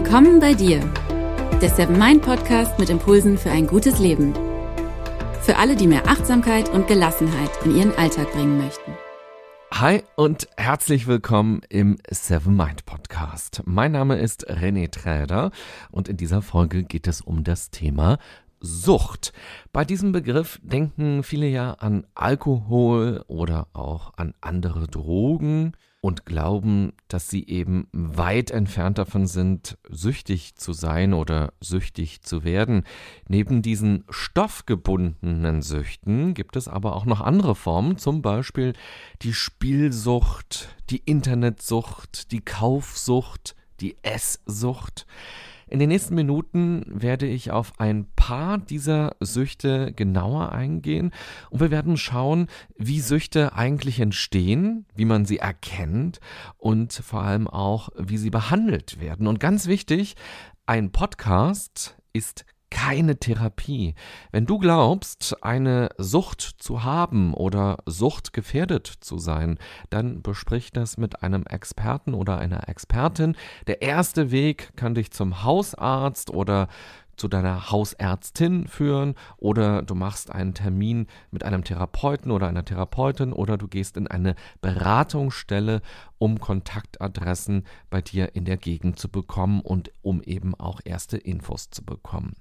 Willkommen bei dir, der Seven Mind Podcast mit Impulsen für ein gutes Leben. Für alle, die mehr Achtsamkeit und Gelassenheit in ihren Alltag bringen möchten. Hi und herzlich willkommen im Seven Mind Podcast. Mein Name ist René Träder und in dieser Folge geht es um das Thema Sucht. Bei diesem Begriff denken viele ja an Alkohol oder auch an andere Drogen und glauben, dass sie eben weit entfernt davon sind, süchtig zu sein oder süchtig zu werden. Neben diesen stoffgebundenen Süchten gibt es aber auch noch andere Formen, zum Beispiel die Spielsucht, die Internetsucht, die Kaufsucht, die Esssucht. In den nächsten Minuten werde ich auf ein paar dieser Süchte genauer eingehen und wir werden schauen, wie Süchte eigentlich entstehen, wie man sie erkennt und vor allem auch, wie sie behandelt werden. Und ganz wichtig, ein Podcast ist keine Therapie. Wenn du glaubst, eine Sucht zu haben oder suchtgefährdet zu sein, dann besprich das mit einem Experten oder einer Expertin. Der erste Weg kann dich zum Hausarzt oder zu deiner Hausärztin führen oder du machst einen Termin mit einem Therapeuten oder einer Therapeutin oder du gehst in eine Beratungsstelle, um Kontaktadressen bei dir in der Gegend zu bekommen und um eben auch erste Infos zu bekommen.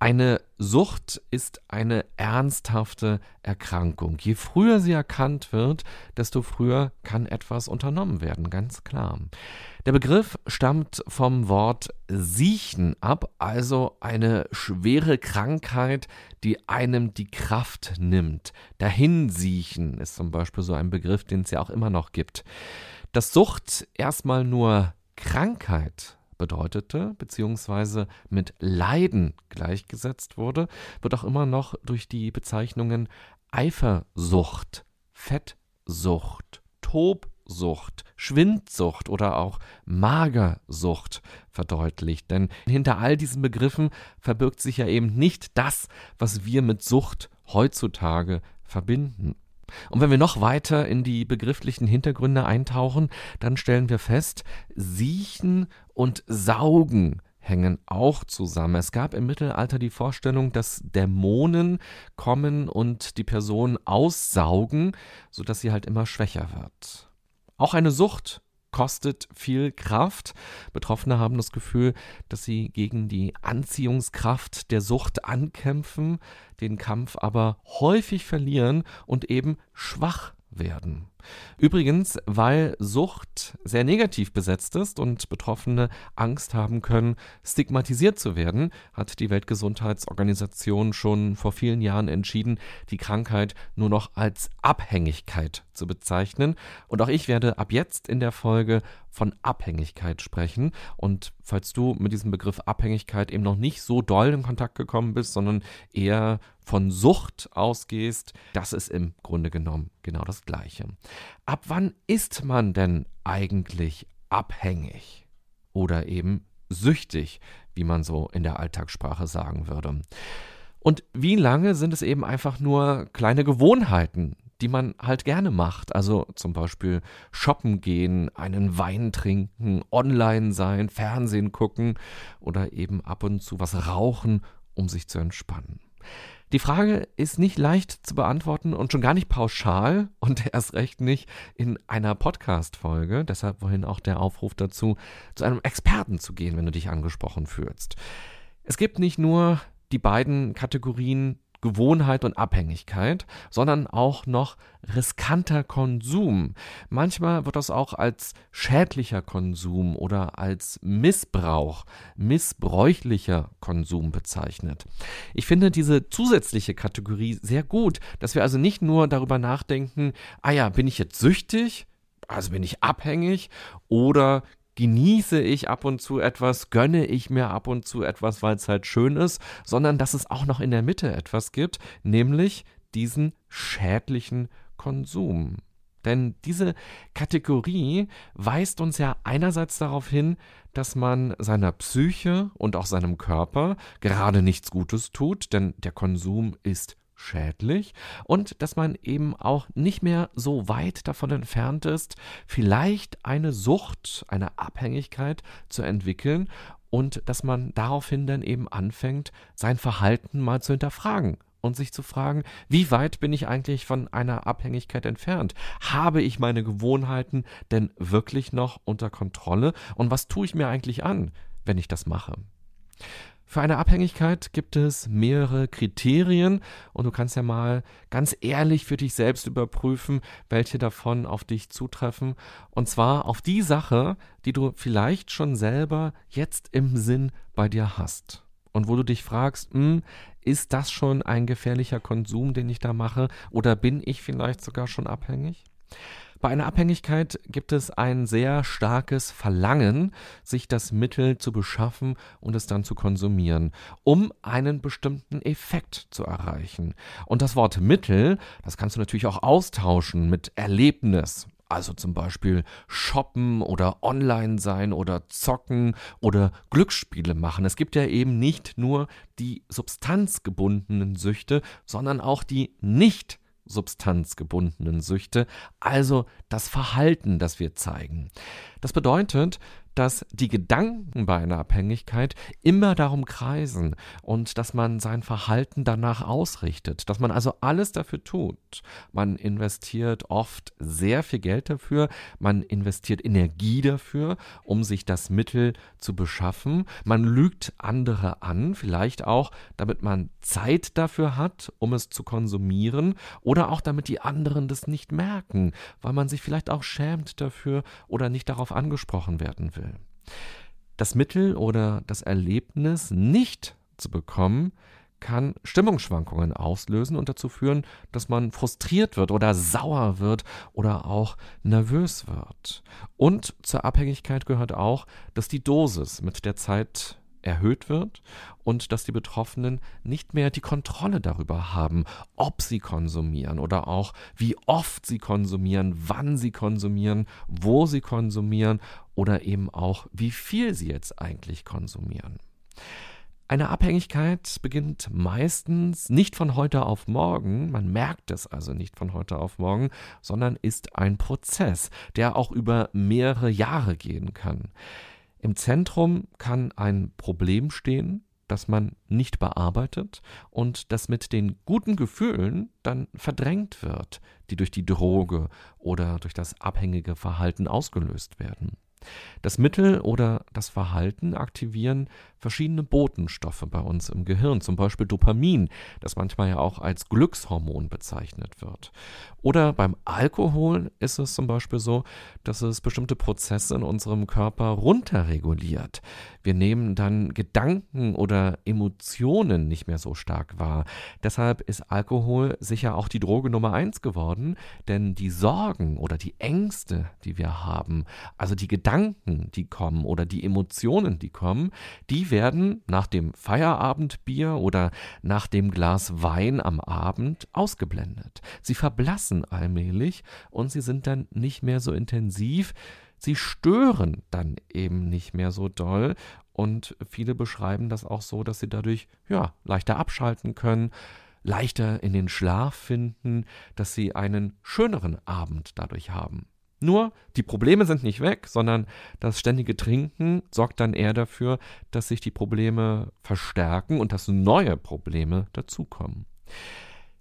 Eine Sucht ist eine ernsthafte Erkrankung. Je früher sie erkannt wird, desto früher kann etwas unternommen werden, ganz klar. Der Begriff stammt vom Wort siechen ab, also eine schwere Krankheit, die einem die Kraft nimmt. Dahinsiechen ist zum Beispiel so ein Begriff, den es ja auch immer noch gibt. Dass Sucht erstmal nur Krankheit bedeutete, beziehungsweise mit Leiden gleichgesetzt wurde, wird auch immer noch durch die Bezeichnungen Eifersucht, Fettsucht, Tobsucht, Schwindsucht oder auch Magersucht verdeutlicht. Denn hinter all diesen Begriffen verbirgt sich ja eben nicht das, was wir mit Sucht heutzutage verbinden. Und wenn wir noch weiter in die begrifflichen Hintergründe eintauchen, dann stellen wir fest, Siechen und Saugen hängen auch zusammen. Es gab im Mittelalter die Vorstellung, dass Dämonen kommen und die Person aussaugen, sodass sie halt immer schwächer wird. Auch eine Sucht kostet viel Kraft. Betroffene haben das Gefühl, dass sie gegen die Anziehungskraft der Sucht ankämpfen, den Kampf aber häufig verlieren und eben schwach werden. Übrigens, weil Sucht sehr negativ besetzt ist und Betroffene Angst haben können, stigmatisiert zu werden, hat die Weltgesundheitsorganisation schon vor vielen Jahren entschieden, die Krankheit nur noch als Abhängigkeit zu bezeichnen. Und auch ich werde ab jetzt in der Folge von Abhängigkeit sprechen. Und falls du mit diesem Begriff Abhängigkeit eben noch nicht so doll in Kontakt gekommen bist, sondern eher von Sucht ausgehst, das ist im Grunde genommen genau das Gleiche. Ab wann ist man denn eigentlich abhängig oder eben süchtig, wie man so in der Alltagssprache sagen würde? Und wie lange sind es eben einfach nur kleine Gewohnheiten, die man halt gerne macht. Also zum Beispiel shoppen gehen, einen Wein trinken, online sein, Fernsehen gucken oder eben ab und zu was rauchen, um sich zu entspannen. Die Frage ist nicht leicht zu beantworten und schon gar nicht pauschal und erst recht nicht in einer Podcast-Folge. Deshalb vorhin auch der Aufruf dazu, zu einem Experten zu gehen, wenn du dich angesprochen fühlst. Es gibt nicht nur die beiden Kategorien Gewohnheit und Abhängigkeit, sondern auch noch riskanter Konsum. Manchmal wird das auch als schädlicher Konsum oder als Missbrauch, missbräuchlicher Konsum bezeichnet. Ich finde diese zusätzliche Kategorie sehr gut, dass wir also nicht nur darüber nachdenken, ah ja, bin ich jetzt süchtig? Also bin ich abhängig oder genieße ich ab und zu etwas, gönne ich mir ab und zu etwas, weil es halt schön ist, sondern dass es auch noch in der Mitte etwas gibt, nämlich diesen schädlichen Konsum. Denn diese Kategorie weist uns ja einerseits darauf hin, dass man seiner Psyche und auch seinem Körper gerade nichts Gutes tut, denn der Konsum ist schädlich und dass man eben auch nicht mehr so weit davon entfernt ist, vielleicht eine Sucht, eine Abhängigkeit zu entwickeln und dass man daraufhin dann eben anfängt, sein Verhalten mal zu hinterfragen und sich zu fragen, wie weit bin ich eigentlich von einer Abhängigkeit entfernt? Habe ich meine Gewohnheiten denn wirklich noch unter Kontrolle? Und was tue ich mir eigentlich an, wenn ich das mache? Für eine Abhängigkeit gibt es mehrere Kriterien und du kannst ja mal ganz ehrlich für dich selbst überprüfen, welche davon auf dich zutreffen. Und zwar auf die Sache, die du vielleicht schon selber jetzt im Sinn bei dir hast. Und wo du dich fragst, hm, ist das schon ein gefährlicher Konsum, den ich da mache? Oder bin ich vielleicht sogar schon abhängig? Bei einer Abhängigkeit gibt es ein sehr starkes Verlangen, sich das Mittel zu beschaffen und es dann zu konsumieren, um einen bestimmten Effekt zu erreichen. Und das Wort Mittel, das kannst du natürlich auch austauschen mit Erlebnis. Also zum Beispiel shoppen oder online sein oder zocken oder Glücksspiele machen. Es gibt ja eben nicht nur die substanzgebundenen Süchte, sondern auch die nicht substanzgebundenen Süchte, also das Verhalten, das wir zeigen. Das bedeutet, dass die Gedanken bei einer Abhängigkeit immer darum kreisen und dass man sein Verhalten danach ausrichtet, dass man also alles dafür tut. Man investiert oft sehr viel Geld dafür, man investiert Energie dafür, um sich das Mittel zu beschaffen. Man lügt andere an, vielleicht auch, damit man Zeit dafür hat, um es zu konsumieren oder auch damit die anderen das nicht merken, weil man sich vielleicht auch schämt dafür oder nicht darauf angesprochen werden will. Das Mittel oder das Erlebnis nicht zu bekommen, kann Stimmungsschwankungen auslösen und dazu führen, dass man frustriert wird oder sauer wird oder auch nervös wird. Und zur Abhängigkeit gehört auch, dass die Dosis mit der Zeit erhöht wird und dass die Betroffenen nicht mehr die Kontrolle darüber haben, ob sie konsumieren oder auch wie oft sie konsumieren, wann sie konsumieren, wo sie konsumieren oder eben auch wie viel sie jetzt eigentlich konsumieren. Eine Abhängigkeit beginnt meistens nicht von heute auf morgen, man merkt es also nicht von heute auf morgen, sondern ist ein Prozess, der auch über mehrere Jahre gehen kann. Im Zentrum kann ein Problem stehen, das man nicht bearbeitet und das mit den guten Gefühlen dann verdrängt wird, die durch die Droge oder durch das abhängige Verhalten ausgelöst werden. Das Mittel oder das Verhalten aktivieren verschiedene Botenstoffe bei uns im Gehirn, zum Beispiel Dopamin, das manchmal ja auch als Glückshormon bezeichnet wird. Oder beim Alkohol ist es zum Beispiel so, dass es bestimmte Prozesse in unserem Körper runterreguliert. Wir nehmen dann Gedanken oder Emotionen nicht mehr so stark wahr. Deshalb ist Alkohol sicher auch die Droge Nummer eins geworden, denn die Sorgen oder die Ängste, die wir haben, also die Gedanken, die kommen oder die Emotionen, die kommen, die werden nach dem Feierabendbier oder nach dem Glas Wein am Abend ausgeblendet. Sie verblassen allmählich und sie sind dann nicht mehr so intensiv. Sie stören dann eben nicht mehr so doll und viele beschreiben das auch so, dass sie dadurch ja leichter abschalten können, leichter in den Schlaf finden, dass sie einen schöneren Abend dadurch haben. Nur, die Probleme sind nicht weg, sondern das ständige Trinken sorgt dann eher dafür, dass sich die Probleme verstärken und dass neue Probleme dazukommen.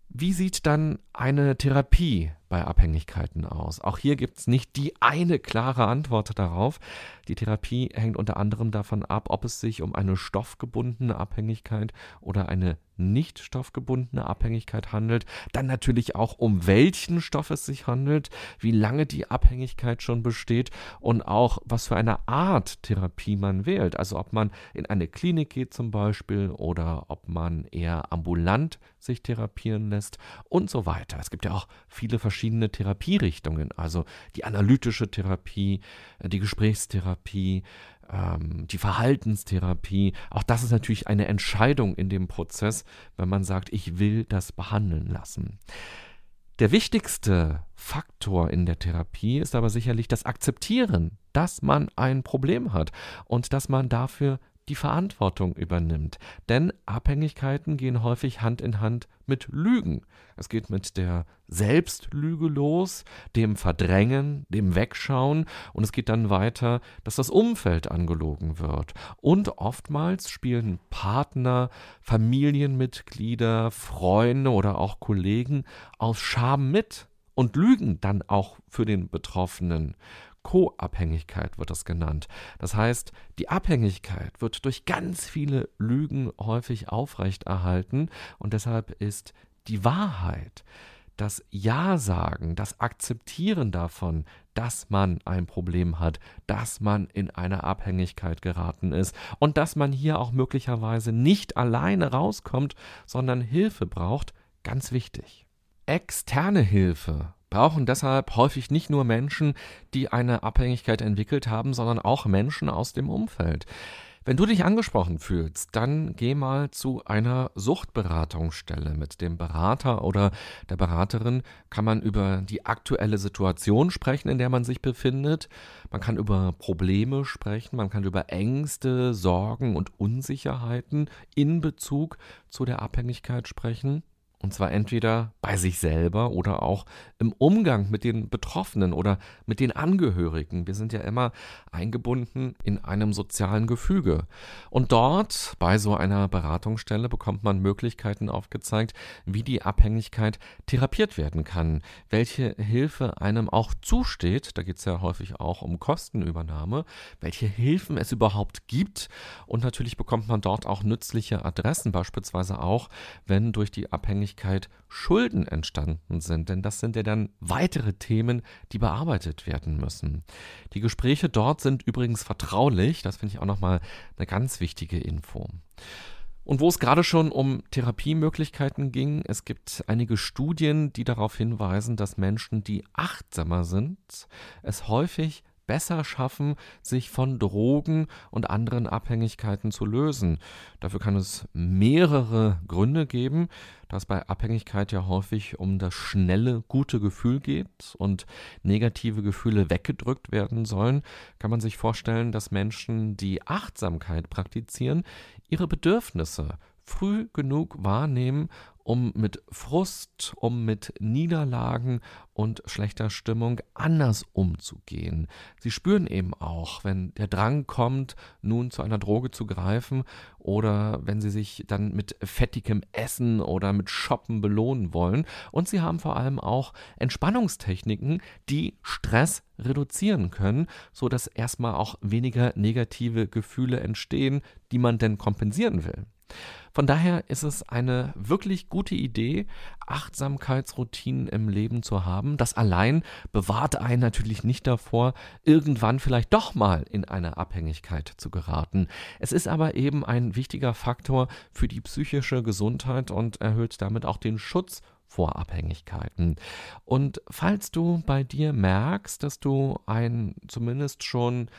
Wie sieht dann eine Therapie bei Abhängigkeiten aus? Auch hier gibt es nicht die eine klare Antwort darauf. Die Therapie hängt unter anderem davon ab, ob es sich um eine stoffgebundene Abhängigkeit oder eine nicht stoffgebundene Abhängigkeit handelt, dann natürlich auch um welchen Stoff es sich handelt, wie lange die Abhängigkeit schon besteht und auch was für eine Art Therapie man wählt. Also ob man in eine Klinik geht zum Beispiel oder ob man eher ambulant sich therapieren lässt und so weiter. Es gibt ja auch viele verschiedene Therapierichtungen, also die analytische Therapie, die Gesprächstherapie, ähm, die Verhaltenstherapie. Auch das ist natürlich eine Entscheidung in dem Prozess, wenn man sagt, ich will das behandeln lassen. Der wichtigste Faktor in der Therapie ist aber sicherlich das Akzeptieren, dass man ein Problem hat und dass man dafür die Verantwortung übernimmt. Denn Abhängigkeiten gehen häufig Hand in Hand mit Lügen. Es geht mit der Selbstlüge los, dem Verdrängen, dem Wegschauen und es geht dann weiter, dass das Umfeld angelogen wird. Und oftmals spielen Partner, Familienmitglieder, Freunde oder auch Kollegen aus Scham mit und lügen dann auch für den Betroffenen. Co-Abhängigkeit wird das genannt. Das heißt, die Abhängigkeit wird durch ganz viele Lügen häufig aufrechterhalten und deshalb ist die Wahrheit, das Ja-Sagen, das Akzeptieren davon, dass man ein Problem hat, dass man in eine Abhängigkeit geraten ist und dass man hier auch möglicherweise nicht alleine rauskommt, sondern Hilfe braucht, ganz wichtig. Externe Hilfe brauchen deshalb häufig nicht nur Menschen, die eine Abhängigkeit entwickelt haben, sondern auch Menschen aus dem Umfeld. Wenn du dich angesprochen fühlst, dann geh mal zu einer Suchtberatungsstelle. Mit dem Berater oder der Beraterin kann man über die aktuelle Situation sprechen, in der man sich befindet. Man kann über Probleme sprechen, man kann über Ängste, Sorgen und Unsicherheiten in Bezug zu der Abhängigkeit sprechen. Und zwar entweder bei sich selber oder auch im Umgang mit den Betroffenen oder mit den Angehörigen. Wir sind ja immer eingebunden in einem sozialen Gefüge. Und dort, bei so einer Beratungsstelle, bekommt man Möglichkeiten aufgezeigt, wie die Abhängigkeit therapiert werden kann, welche Hilfe einem auch zusteht. Da geht es ja häufig auch um Kostenübernahme, welche Hilfen es überhaupt gibt. Und natürlich bekommt man dort auch nützliche Adressen, beispielsweise auch, wenn durch die Abhängigkeit Abhängigkeit Schulden entstanden sind, denn das sind ja dann weitere Themen, die bearbeitet werden müssen. Die Gespräche dort sind übrigens vertraulich, das finde ich auch nochmal eine ganz wichtige Info. Und wo es gerade schon um Therapiemöglichkeiten ging, es gibt einige Studien, die darauf hinweisen, dass Menschen, die achtsamer sind, es häufig besser schaffen, sich von Drogen und anderen Abhängigkeiten zu lösen. Dafür kann es mehrere Gründe geben, dass bei Abhängigkeit ja häufig um das schnelle, gute Gefühl geht und negative Gefühle weggedrückt werden sollen, kann man sich vorstellen, dass Menschen, die Achtsamkeit praktizieren, ihre Bedürfnisse früh genug wahrnehmen um mit Frust, um mit Niederlagen und schlechter Stimmung anders umzugehen. Sie spüren eben auch, wenn der Drang kommt, nun zu einer Droge zu greifen oder wenn sie sich dann mit fettigem Essen oder mit Shoppen belohnen wollen. Und sie haben vor allem auch Entspannungstechniken, die Stress reduzieren können, so dass erstmal auch weniger negative Gefühle entstehen, die man denn kompensieren will. Von daher ist es eine wirklich gute Idee, Achtsamkeitsroutinen im Leben zu haben. Das allein bewahrt einen natürlich nicht davor, irgendwann vielleicht doch mal in eine Abhängigkeit zu geraten. Es ist aber eben ein wichtiger Faktor für die psychische Gesundheit und erhöht damit auch den Schutz vor Abhängigkeiten. Und falls du bei dir merkst, dass du ein zumindest schon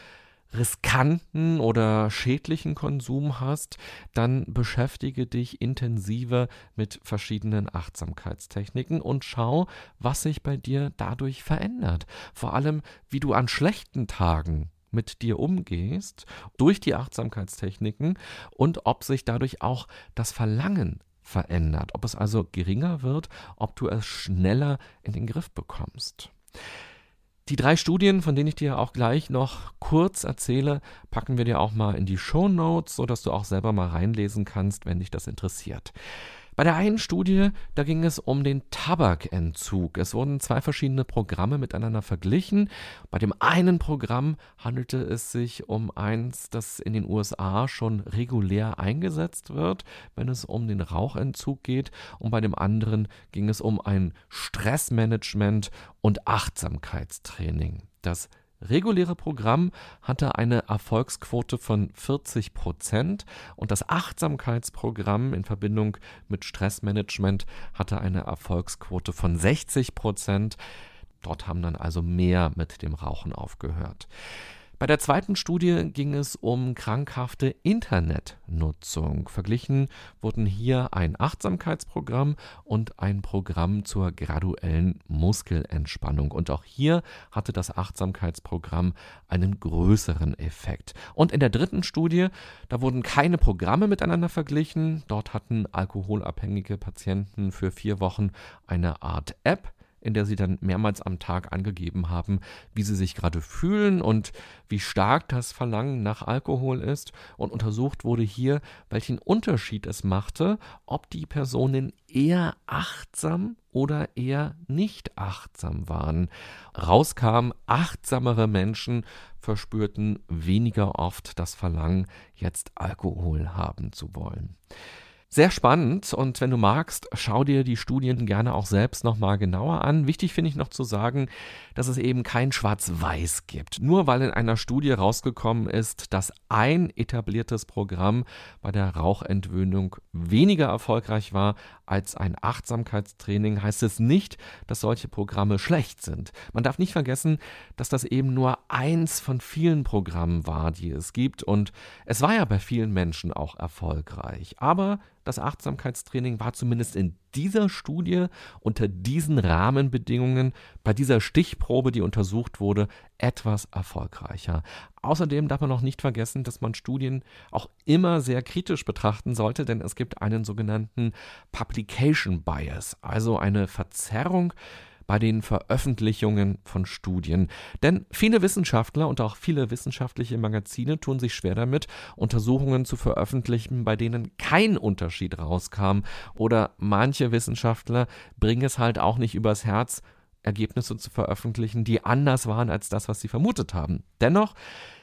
riskanten oder schädlichen Konsum hast, dann beschäftige dich intensiver mit verschiedenen Achtsamkeitstechniken und schau, was sich bei dir dadurch verändert. Vor allem, wie du an schlechten Tagen mit dir umgehst durch die Achtsamkeitstechniken und ob sich dadurch auch das Verlangen verändert, ob es also geringer wird, ob du es schneller in den Griff bekommst. Die drei Studien, von denen ich dir auch gleich noch kurz erzähle, packen wir dir auch mal in die Show Notes, sodass du auch selber mal reinlesen kannst, wenn dich das interessiert. Bei der einen Studie, da ging es um den Tabakentzug. Es wurden zwei verschiedene Programme miteinander verglichen. Bei dem einen Programm handelte es sich um eins, das in den USA schon regulär eingesetzt wird, wenn es um den Rauchentzug geht. Und bei dem anderen ging es um ein Stressmanagement und Achtsamkeitstraining. Das reguläre Programm hatte eine Erfolgsquote von 40 Prozent und das Achtsamkeitsprogramm in Verbindung mit Stressmanagement hatte eine Erfolgsquote von 60 Prozent. Dort haben dann also mehr mit dem Rauchen aufgehört. Bei der zweiten Studie ging es um krankhafte Internetnutzung. Verglichen wurden hier ein Achtsamkeitsprogramm und ein Programm zur graduellen Muskelentspannung. Und auch hier hatte das Achtsamkeitsprogramm einen größeren Effekt. Und in der dritten Studie, da wurden keine Programme miteinander verglichen. Dort hatten alkoholabhängige Patienten für vier Wochen eine Art App in der sie dann mehrmals am Tag angegeben haben, wie sie sich gerade fühlen und wie stark das Verlangen nach Alkohol ist. Und untersucht wurde hier, welchen Unterschied es machte, ob die Personen eher achtsam oder eher nicht achtsam waren. Rauskam, achtsamere Menschen verspürten weniger oft das Verlangen, jetzt Alkohol haben zu wollen. Sehr spannend und wenn du magst, schau dir die Studien gerne auch selbst nochmal genauer an. Wichtig finde ich noch zu sagen, dass es eben kein Schwarz-Weiß gibt. Nur weil in einer Studie rausgekommen ist, dass ein etabliertes Programm bei der Rauchentwöhnung weniger erfolgreich war als ein Achtsamkeitstraining, heißt es nicht, dass solche Programme schlecht sind. Man darf nicht vergessen, dass das eben nur eins von vielen Programmen war, die es gibt und es war ja bei vielen Menschen auch erfolgreich. Aber das Achtsamkeitstraining war zumindest in dieser Studie unter diesen Rahmenbedingungen bei dieser Stichprobe, die untersucht wurde, etwas erfolgreicher. Außerdem darf man noch nicht vergessen, dass man Studien auch immer sehr kritisch betrachten sollte, denn es gibt einen sogenannten Publication Bias, also eine Verzerrung bei den Veröffentlichungen von Studien. Denn viele Wissenschaftler und auch viele wissenschaftliche Magazine tun sich schwer damit, Untersuchungen zu veröffentlichen, bei denen kein Unterschied rauskam. Oder manche Wissenschaftler bringen es halt auch nicht übers Herz, Ergebnisse zu veröffentlichen, die anders waren als das, was sie vermutet haben. Dennoch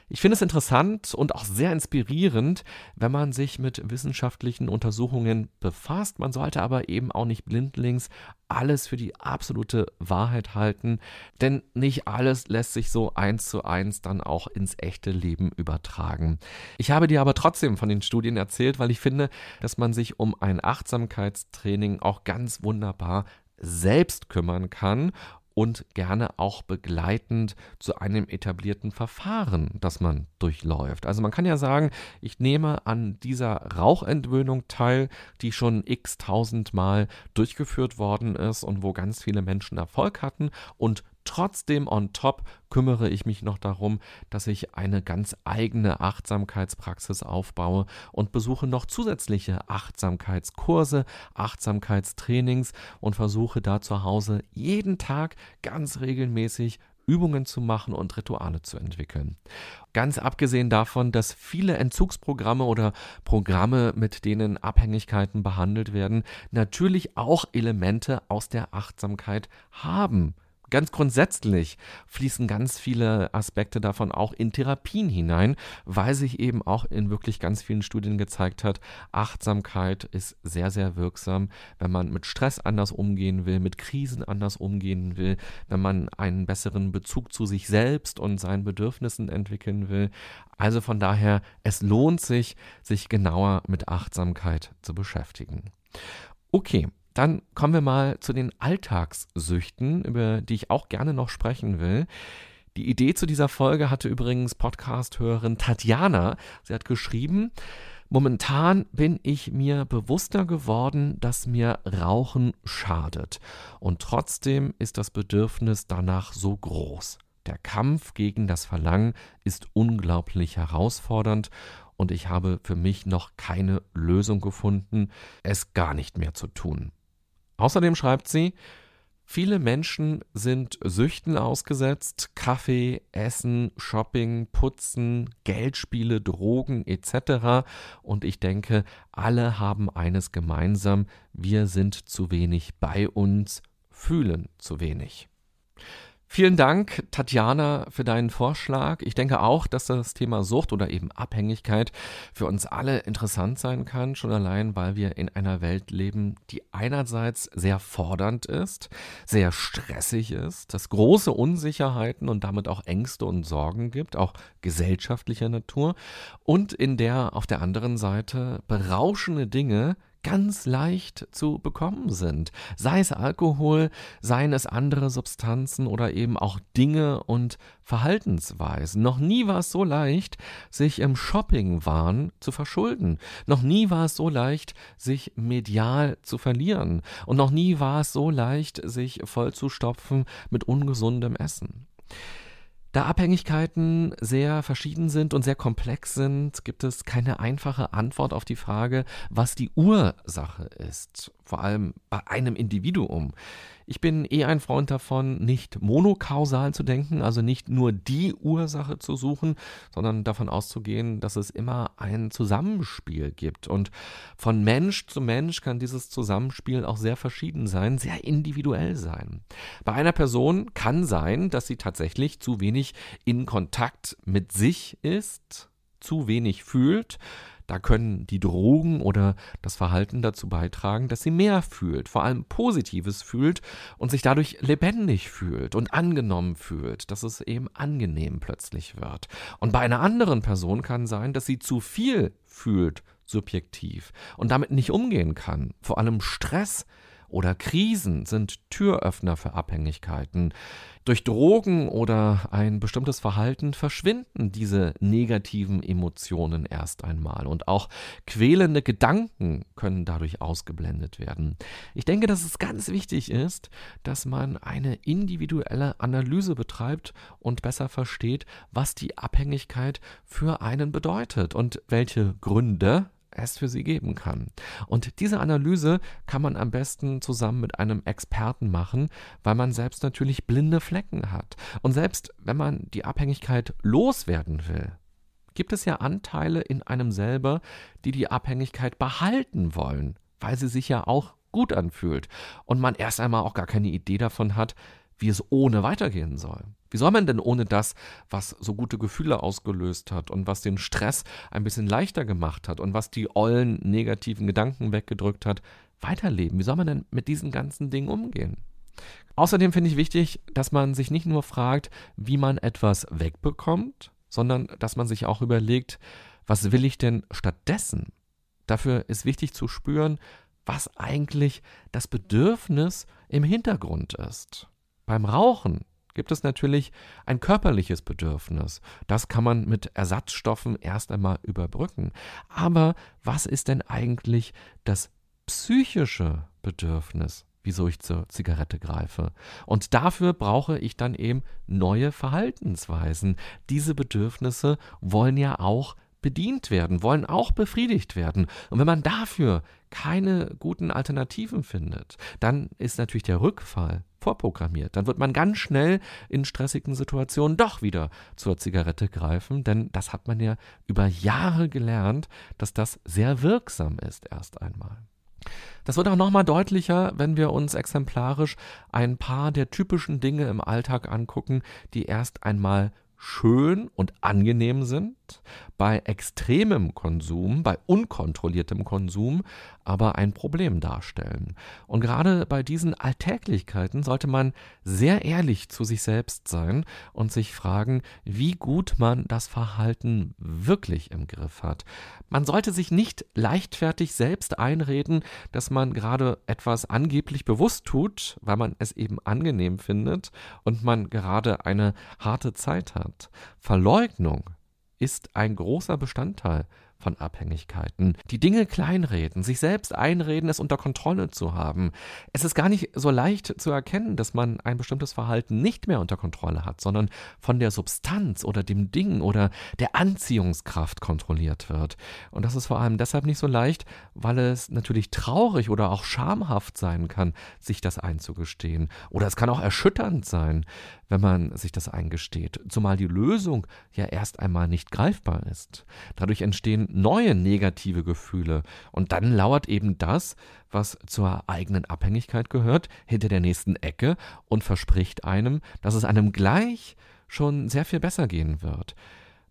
ich finde es interessant und auch sehr inspirierend, wenn man sich mit wissenschaftlichen Untersuchungen befasst. Man sollte aber eben auch nicht blindlings alles für die absolute Wahrheit halten, denn nicht alles lässt sich so eins zu eins dann auch ins echte Leben übertragen. Ich habe dir aber trotzdem von den Studien erzählt, weil ich finde, dass man sich um ein Achtsamkeitstraining auch ganz wunderbar selbst kümmern kann und gerne auch begleitend zu einem etablierten Verfahren, das man durchläuft. Also man kann ja sagen, ich nehme an dieser Rauchentwöhnung teil, die schon x tausendmal durchgeführt worden ist und wo ganz viele Menschen Erfolg hatten und Trotzdem on top kümmere ich mich noch darum, dass ich eine ganz eigene Achtsamkeitspraxis aufbaue und besuche noch zusätzliche Achtsamkeitskurse, Achtsamkeitstrainings und versuche da zu Hause jeden Tag ganz regelmäßig Übungen zu machen und Rituale zu entwickeln. Ganz abgesehen davon, dass viele Entzugsprogramme oder Programme, mit denen Abhängigkeiten behandelt werden, natürlich auch Elemente aus der Achtsamkeit haben. Ganz grundsätzlich fließen ganz viele Aspekte davon auch in Therapien hinein, weil sich eben auch in wirklich ganz vielen Studien gezeigt hat, Achtsamkeit ist sehr, sehr wirksam, wenn man mit Stress anders umgehen will, mit Krisen anders umgehen will, wenn man einen besseren Bezug zu sich selbst und seinen Bedürfnissen entwickeln will. Also von daher, es lohnt sich, sich genauer mit Achtsamkeit zu beschäftigen. Okay, dann kommen wir mal zu den Alltagssüchten, über die ich auch gerne noch sprechen will. Die Idee zu dieser Folge hatte übrigens Podcast-Hörerin Tatjana. Sie hat geschrieben, Momentan bin ich mir bewusster geworden, dass mir Rauchen schadet. Und trotzdem ist das Bedürfnis danach so groß. Der Kampf gegen das Verlangen ist unglaublich herausfordernd und ich habe für mich noch keine Lösung gefunden, es gar nicht mehr zu tun. Außerdem schreibt sie, Viele Menschen sind Süchten ausgesetzt, Kaffee, Essen, Shopping, Putzen, Geldspiele, Drogen etc. Und ich denke, alle haben eines gemeinsam, wir sind zu wenig bei uns, fühlen zu wenig. Vielen Dank, Tatjana, für deinen Vorschlag. Ich denke auch, dass das Thema Sucht oder eben Abhängigkeit für uns alle interessant sein kann, schon allein, weil wir in einer Welt leben, die einerseits sehr fordernd ist, sehr stressig ist, dass große Unsicherheiten und damit auch Ängste und Sorgen gibt, auch gesellschaftlicher Natur, und in der auf der anderen Seite berauschende Dinge ganz leicht zu bekommen sind. Sei es Alkohol, seien es andere Substanzen oder eben auch Dinge und Verhaltensweisen. Noch nie war es so leicht, sich im Shoppingwahn zu verschulden. Noch nie war es so leicht, sich medial zu verlieren. Und noch nie war es so leicht, sich vollzustopfen mit ungesundem Essen. Da Abhängigkeiten sehr verschieden sind und sehr komplex sind, gibt es keine einfache Antwort auf die Frage, was die Ursache ist, vor allem bei einem Individuum. Ich bin eh ein Freund davon, nicht monokausal zu denken, also nicht nur die Ursache zu suchen, sondern davon auszugehen, dass es immer ein Zusammenspiel gibt. Und von Mensch zu Mensch kann dieses Zusammenspiel auch sehr verschieden sein, sehr individuell sein. Bei einer Person kann sein, dass sie tatsächlich zu wenig in Kontakt mit sich ist, zu wenig fühlt, da können die Drogen oder das Verhalten dazu beitragen, dass sie mehr fühlt, vor allem Positives fühlt und sich dadurch lebendig fühlt und angenommen fühlt, dass es eben angenehm plötzlich wird. Und bei einer anderen Person kann sein, dass sie zu viel fühlt, subjektiv, und damit nicht umgehen kann. Vor allem Stress oder Krisen sind Türöffner für Abhängigkeiten. Durch Drogen oder ein bestimmtes Verhalten verschwinden diese negativen Emotionen erst einmal und auch quälende Gedanken können dadurch ausgeblendet werden. Ich denke, dass es ganz wichtig ist, dass man eine individuelle Analyse betreibt und besser versteht, was die Abhängigkeit für einen bedeutet und welche Gründe es für sie geben kann. Und diese Analyse kann man am besten zusammen mit einem Experten machen, weil man selbst natürlich blinde Flecken hat. Und selbst wenn man die Abhängigkeit loswerden will, gibt es ja Anteile in einem selber, die die Abhängigkeit behalten wollen, weil sie sich ja auch gut anfühlt und man erst einmal auch gar keine Idee davon hat, wie es ohne weitergehen soll. Wie soll man denn ohne das, was so gute Gefühle ausgelöst hat und was den Stress ein bisschen leichter gemacht hat und was die ollen negativen Gedanken weggedrückt hat, weiterleben? Wie soll man denn mit diesen ganzen Dingen umgehen? Außerdem finde ich wichtig, dass man sich nicht nur fragt, wie man etwas wegbekommt, sondern dass man sich auch überlegt, was will ich denn stattdessen? Dafür ist wichtig zu spüren, was eigentlich das Bedürfnis im Hintergrund ist. Beim Rauchen gibt es natürlich ein körperliches Bedürfnis. Das kann man mit Ersatzstoffen erst einmal überbrücken. Aber was ist denn eigentlich das psychische Bedürfnis? wieso ich zur Zigarette greife. Und dafür brauche ich dann eben neue Verhaltensweisen. Diese Bedürfnisse wollen ja auch bedient werden, wollen auch befriedigt werden. Und wenn man dafür keine guten Alternativen findet, dann ist natürlich der Rückfall vorprogrammiert. Dann wird man ganz schnell in stressigen Situationen doch wieder zur Zigarette greifen, denn das hat man ja über Jahre gelernt, dass das sehr wirksam ist erst einmal. Das wird auch nochmal deutlicher, wenn wir uns exemplarisch ein paar der typischen Dinge im Alltag angucken, die erst einmal schön und angenehm sind, bei extremem Konsum, bei unkontrolliertem Konsum aber ein Problem darstellen. Und gerade bei diesen Alltäglichkeiten sollte man sehr ehrlich zu sich selbst sein und sich fragen, wie gut man das Verhalten wirklich im Griff hat. Man sollte sich nicht leichtfertig selbst einreden, dass man gerade etwas angeblich bewusst tut, weil man es eben angenehm findet und man gerade eine harte Zeit hat. Verleugnung ist ein großer Bestandteil von Abhängigkeiten. Die Dinge kleinreden, sich selbst einreden, es unter Kontrolle zu haben. Es ist gar nicht so leicht zu erkennen, dass man ein bestimmtes Verhalten nicht mehr unter Kontrolle hat, sondern von der Substanz oder dem Ding oder der Anziehungskraft kontrolliert wird. Und das ist vor allem deshalb nicht so leicht, weil es natürlich traurig oder auch schamhaft sein kann, sich das einzugestehen. Oder es kann auch erschütternd sein, wenn man sich das eingesteht, zumal die Lösung ja erst einmal nicht greifbar ist. Dadurch entstehen neue negative Gefühle. Und dann lauert eben das, was zur eigenen Abhängigkeit gehört, hinter der nächsten Ecke und verspricht einem, dass es einem gleich schon sehr viel besser gehen wird.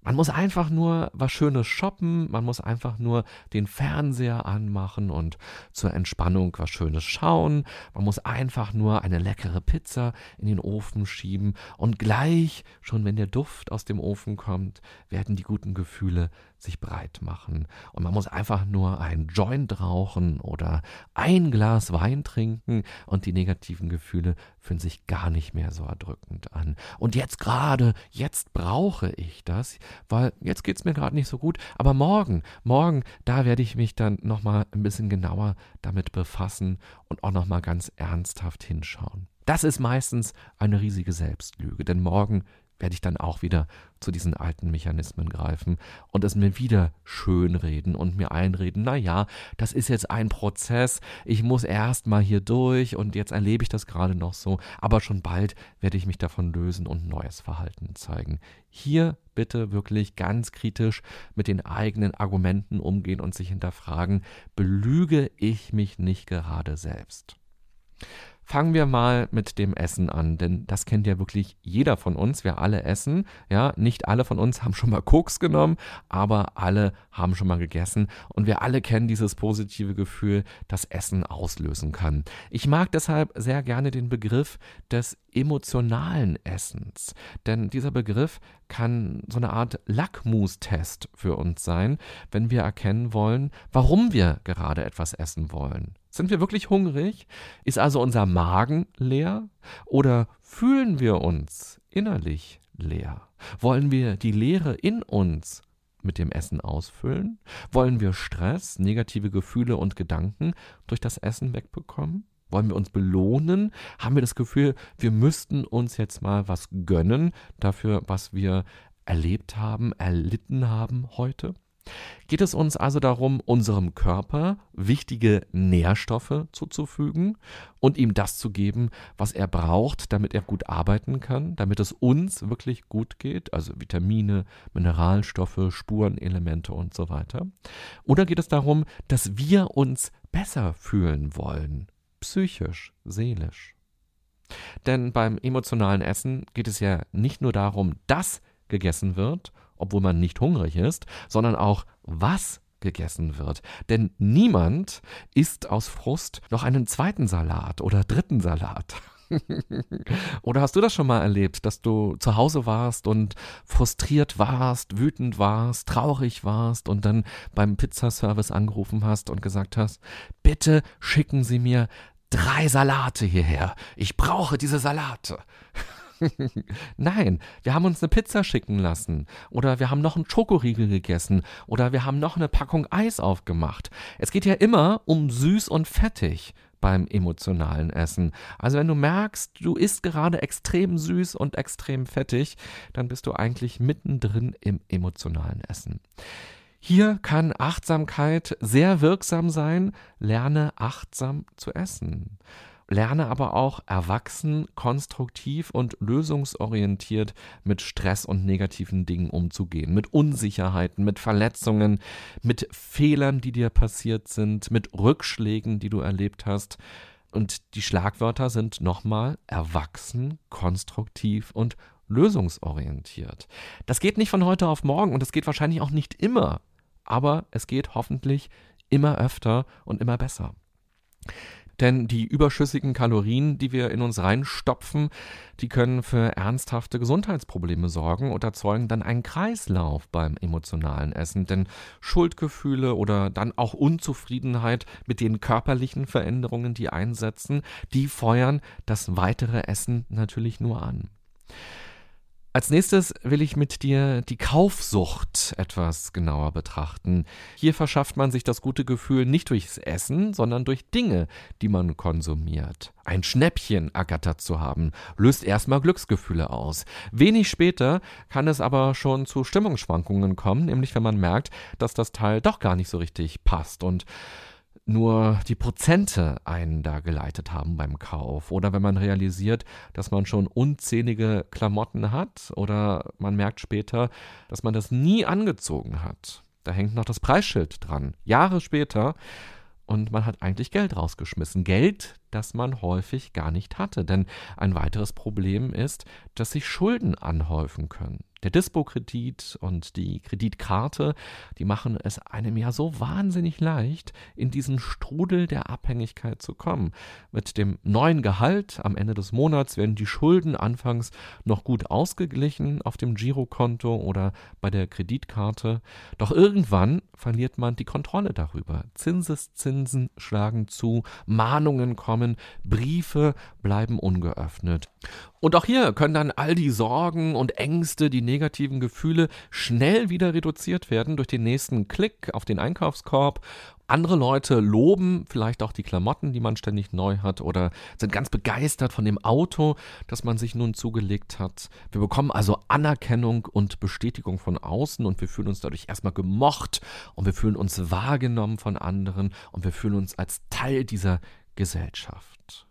Man muss einfach nur was Schönes shoppen, man muss einfach nur den Fernseher anmachen und zur Entspannung was Schönes schauen, man muss einfach nur eine leckere Pizza in den Ofen schieben und gleich, schon wenn der Duft aus dem Ofen kommt, werden die guten Gefühle sich breit machen. Und man muss einfach nur ein Joint rauchen oder ein Glas Wein trinken und die negativen Gefühle fühlen sich gar nicht mehr so erdrückend an. Und jetzt gerade, jetzt brauche ich das, weil jetzt geht es mir gerade nicht so gut. Aber morgen, morgen, da werde ich mich dann nochmal ein bisschen genauer damit befassen und auch nochmal ganz ernsthaft hinschauen. Das ist meistens eine riesige Selbstlüge, denn morgen werde ich dann auch wieder zu diesen alten Mechanismen greifen und es mir wieder schönreden und mir einreden, na ja, das ist jetzt ein Prozess, ich muss erst mal hier durch und jetzt erlebe ich das gerade noch so, aber schon bald werde ich mich davon lösen und neues Verhalten zeigen. Hier bitte wirklich ganz kritisch mit den eigenen Argumenten umgehen und sich hinterfragen, belüge ich mich nicht gerade selbst? Fangen wir mal mit dem Essen an, denn das kennt ja wirklich jeder von uns. Wir alle essen. Ja, nicht alle von uns haben schon mal Koks genommen, aber alle haben schon mal gegessen und wir alle kennen dieses positive Gefühl, das Essen auslösen kann. Ich mag deshalb sehr gerne den Begriff des emotionalen Essens, denn dieser Begriff kann so eine Art Lackmustest für uns sein, wenn wir erkennen wollen, warum wir gerade etwas essen wollen. Sind wir wirklich hungrig? Ist also unser Magen leer? Oder fühlen wir uns innerlich leer? Wollen wir die Leere in uns mit dem Essen ausfüllen? Wollen wir Stress, negative Gefühle und Gedanken durch das Essen wegbekommen? Wollen wir uns belohnen? Haben wir das Gefühl, wir müssten uns jetzt mal was gönnen dafür, was wir erlebt haben, erlitten haben heute? Geht es uns also darum, unserem Körper wichtige Nährstoffe zuzufügen und ihm das zu geben, was er braucht, damit er gut arbeiten kann, damit es uns wirklich gut geht, also Vitamine, Mineralstoffe, Spurenelemente und so weiter? Oder geht es darum, dass wir uns besser fühlen wollen, psychisch, seelisch? Denn beim emotionalen Essen geht es ja nicht nur darum, dass gegessen wird, obwohl man nicht hungrig ist, sondern auch was gegessen wird. Denn niemand isst aus Frust noch einen zweiten Salat oder dritten Salat. Oder hast du das schon mal erlebt, dass du zu Hause warst und frustriert warst, wütend warst, traurig warst und dann beim Pizzaservice angerufen hast und gesagt hast, bitte schicken Sie mir drei Salate hierher. Ich brauche diese Salate. Nein, wir haben uns eine Pizza schicken lassen oder wir haben noch einen Schokoriegel gegessen oder wir haben noch eine Packung Eis aufgemacht. Es geht ja immer um süß und fettig beim emotionalen Essen. Also wenn du merkst, du isst gerade extrem süß und extrem fettig, dann bist du eigentlich mittendrin im emotionalen Essen. Hier kann Achtsamkeit sehr wirksam sein. Lerne achtsam zu essen lerne aber auch erwachsen, konstruktiv und lösungsorientiert mit Stress und negativen Dingen umzugehen, mit Unsicherheiten, mit Verletzungen, mit Fehlern, die dir passiert sind, mit Rückschlägen, die du erlebt hast. Und die Schlagwörter sind nochmal erwachsen, konstruktiv und lösungsorientiert. Das geht nicht von heute auf morgen und es geht wahrscheinlich auch nicht immer, aber es geht hoffentlich immer öfter und immer besser. Denn die überschüssigen Kalorien, die wir in uns reinstopfen, die können für ernsthafte Gesundheitsprobleme sorgen und erzeugen dann einen Kreislauf beim emotionalen Essen. Denn Schuldgefühle oder dann auch Unzufriedenheit mit den körperlichen Veränderungen, die einsetzen, die feuern das weitere Essen natürlich nur an. Als nächstes will ich mit dir die Kaufsucht etwas genauer betrachten. Hier verschafft man sich das gute Gefühl nicht durchs Essen, sondern durch Dinge, die man konsumiert. Ein Schnäppchen ergattert zu haben, löst erstmal Glücksgefühle aus. Wenig später kann es aber schon zu Stimmungsschwankungen kommen, nämlich wenn man merkt, dass das Teil doch gar nicht so richtig passt und nur die Prozente einen da geleitet haben beim Kauf oder wenn man realisiert, dass man schon unzählige Klamotten hat oder man merkt später, dass man das nie angezogen hat. Da hängt noch das Preisschild dran. Jahre später und man hat eigentlich Geld rausgeschmissen. Geld, das man häufig gar nicht hatte. Denn ein weiteres Problem ist, dass sich Schulden anhäufen können. Der Dispo-Kredit und die Kreditkarte, die machen es einem ja so wahnsinnig leicht, in diesen Strudel der Abhängigkeit zu kommen. Mit dem neuen Gehalt am Ende des Monats werden die Schulden anfangs noch gut ausgeglichen auf dem Girokonto oder bei der Kreditkarte. Doch irgendwann verliert man die Kontrolle darüber. Zinseszinsen schlagen zu, Mahnungen kommen, Briefe bleiben ungeöffnet. Und auch hier können dann all die Sorgen und Ängste, die negativen Gefühle schnell wieder reduziert werden durch den nächsten Klick auf den Einkaufskorb. Andere Leute loben vielleicht auch die Klamotten, die man ständig neu hat oder sind ganz begeistert von dem Auto, das man sich nun zugelegt hat. Wir bekommen also Anerkennung und Bestätigung von außen und wir fühlen uns dadurch erstmal gemocht und wir fühlen uns wahrgenommen von anderen und wir fühlen uns als Teil dieser Gesellschaft.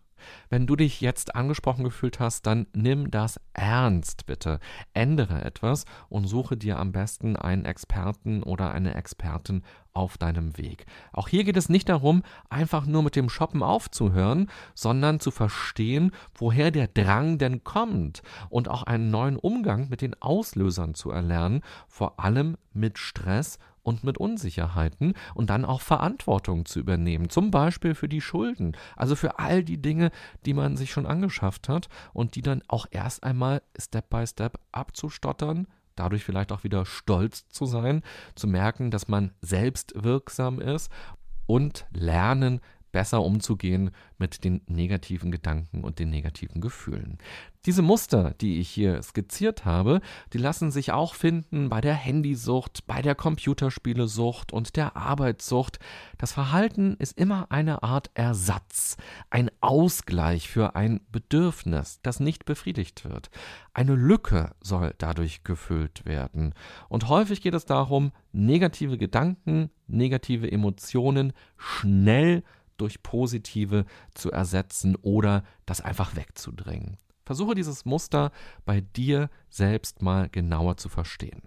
Wenn du dich jetzt angesprochen gefühlt hast, dann nimm das ernst, bitte. Ändere etwas und suche dir am besten einen Experten oder eine Expertin auf deinem Weg. Auch hier geht es nicht darum, einfach nur mit dem Shoppen aufzuhören, sondern zu verstehen, woher der Drang denn kommt und auch einen neuen Umgang mit den Auslösern zu erlernen, vor allem mit Stress und mit Unsicherheiten und dann auch Verantwortung zu übernehmen, zum Beispiel für die Schulden, also für all die Dinge, die man sich schon angeschafft hat und die dann auch erst einmal Step by Step abzustottern, dadurch vielleicht auch wieder stolz zu sein, zu merken, dass man selbst wirksam ist und lernen, besser umzugehen mit den negativen Gedanken und den negativen Gefühlen. Diese Muster, die ich hier skizziert habe, die lassen sich auch finden bei der Handysucht, bei der Computerspielesucht und der Arbeitssucht. Das Verhalten ist immer eine Art Ersatz, ein Ausgleich für ein Bedürfnis, das nicht befriedigt wird. Eine Lücke soll dadurch gefüllt werden. Und häufig geht es darum, negative Gedanken, negative Emotionen schnell durch positive zu ersetzen oder das einfach wegzudrängen. Versuche dieses Muster bei dir selbst mal genauer zu verstehen.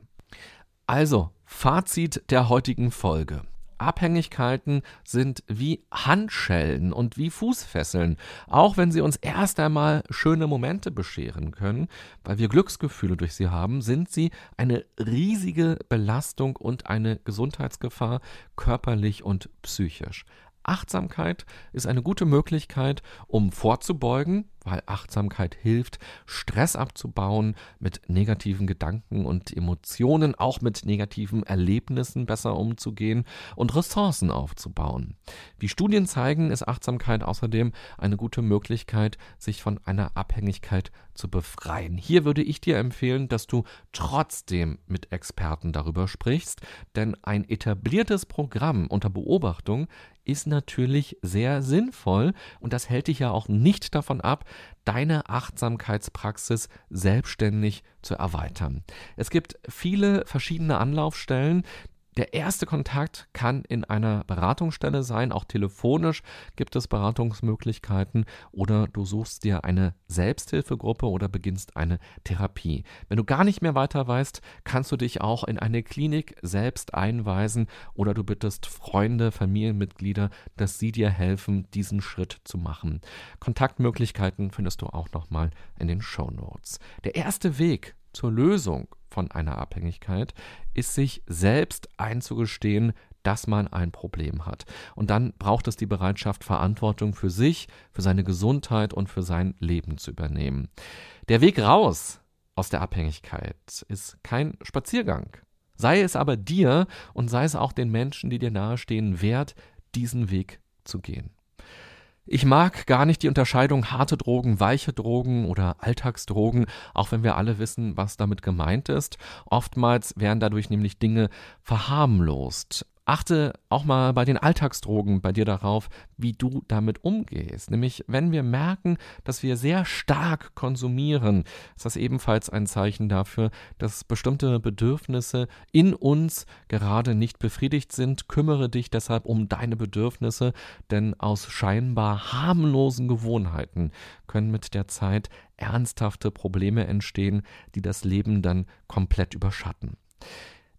Also, Fazit der heutigen Folge. Abhängigkeiten sind wie Handschellen und wie Fußfesseln, auch wenn sie uns erst einmal schöne Momente bescheren können, weil wir Glücksgefühle durch sie haben, sind sie eine riesige Belastung und eine Gesundheitsgefahr körperlich und psychisch. Achtsamkeit ist eine gute Möglichkeit, um vorzubeugen, weil Achtsamkeit hilft, Stress abzubauen, mit negativen Gedanken und Emotionen, auch mit negativen Erlebnissen besser umzugehen und Ressourcen aufzubauen. Wie Studien zeigen, ist Achtsamkeit außerdem eine gute Möglichkeit, sich von einer Abhängigkeit zu befreien. Hier würde ich dir empfehlen, dass du trotzdem mit Experten darüber sprichst, denn ein etabliertes Programm unter Beobachtung ist natürlich sehr sinnvoll und das hält dich ja auch nicht davon ab, deine Achtsamkeitspraxis selbstständig zu erweitern. Es gibt viele verschiedene Anlaufstellen, der erste Kontakt kann in einer Beratungsstelle sein, auch telefonisch gibt es Beratungsmöglichkeiten oder du suchst dir eine Selbsthilfegruppe oder beginnst eine Therapie. Wenn du gar nicht mehr weiter weißt, kannst du dich auch in eine Klinik selbst einweisen oder du bittest Freunde, Familienmitglieder, dass sie dir helfen, diesen Schritt zu machen. Kontaktmöglichkeiten findest du auch nochmal in den Show Notes. Der erste Weg zur Lösung von einer Abhängigkeit ist sich selbst einzugestehen, dass man ein Problem hat. Und dann braucht es die Bereitschaft, Verantwortung für sich, für seine Gesundheit und für sein Leben zu übernehmen. Der Weg raus aus der Abhängigkeit ist kein Spaziergang. Sei es aber dir und sei es auch den Menschen, die dir nahestehen, wert, diesen Weg zu gehen. Ich mag gar nicht die Unterscheidung harte Drogen, weiche Drogen oder Alltagsdrogen, auch wenn wir alle wissen, was damit gemeint ist. Oftmals werden dadurch nämlich Dinge verharmlost. Achte auch mal bei den Alltagsdrogen bei dir darauf, wie du damit umgehst. Nämlich, wenn wir merken, dass wir sehr stark konsumieren, ist das ebenfalls ein Zeichen dafür, dass bestimmte Bedürfnisse in uns gerade nicht befriedigt sind. Kümmere dich deshalb um deine Bedürfnisse, denn aus scheinbar harmlosen Gewohnheiten können mit der Zeit ernsthafte Probleme entstehen, die das Leben dann komplett überschatten.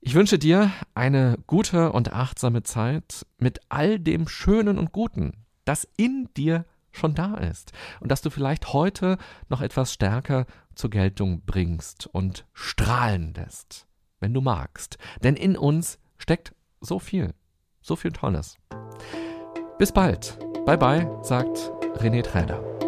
Ich wünsche dir eine gute und achtsame Zeit mit all dem Schönen und Guten, das in dir schon da ist und das du vielleicht heute noch etwas stärker zur Geltung bringst und strahlen lässt, wenn du magst. Denn in uns steckt so viel, so viel Tolles. Bis bald. Bye bye, sagt René Träder.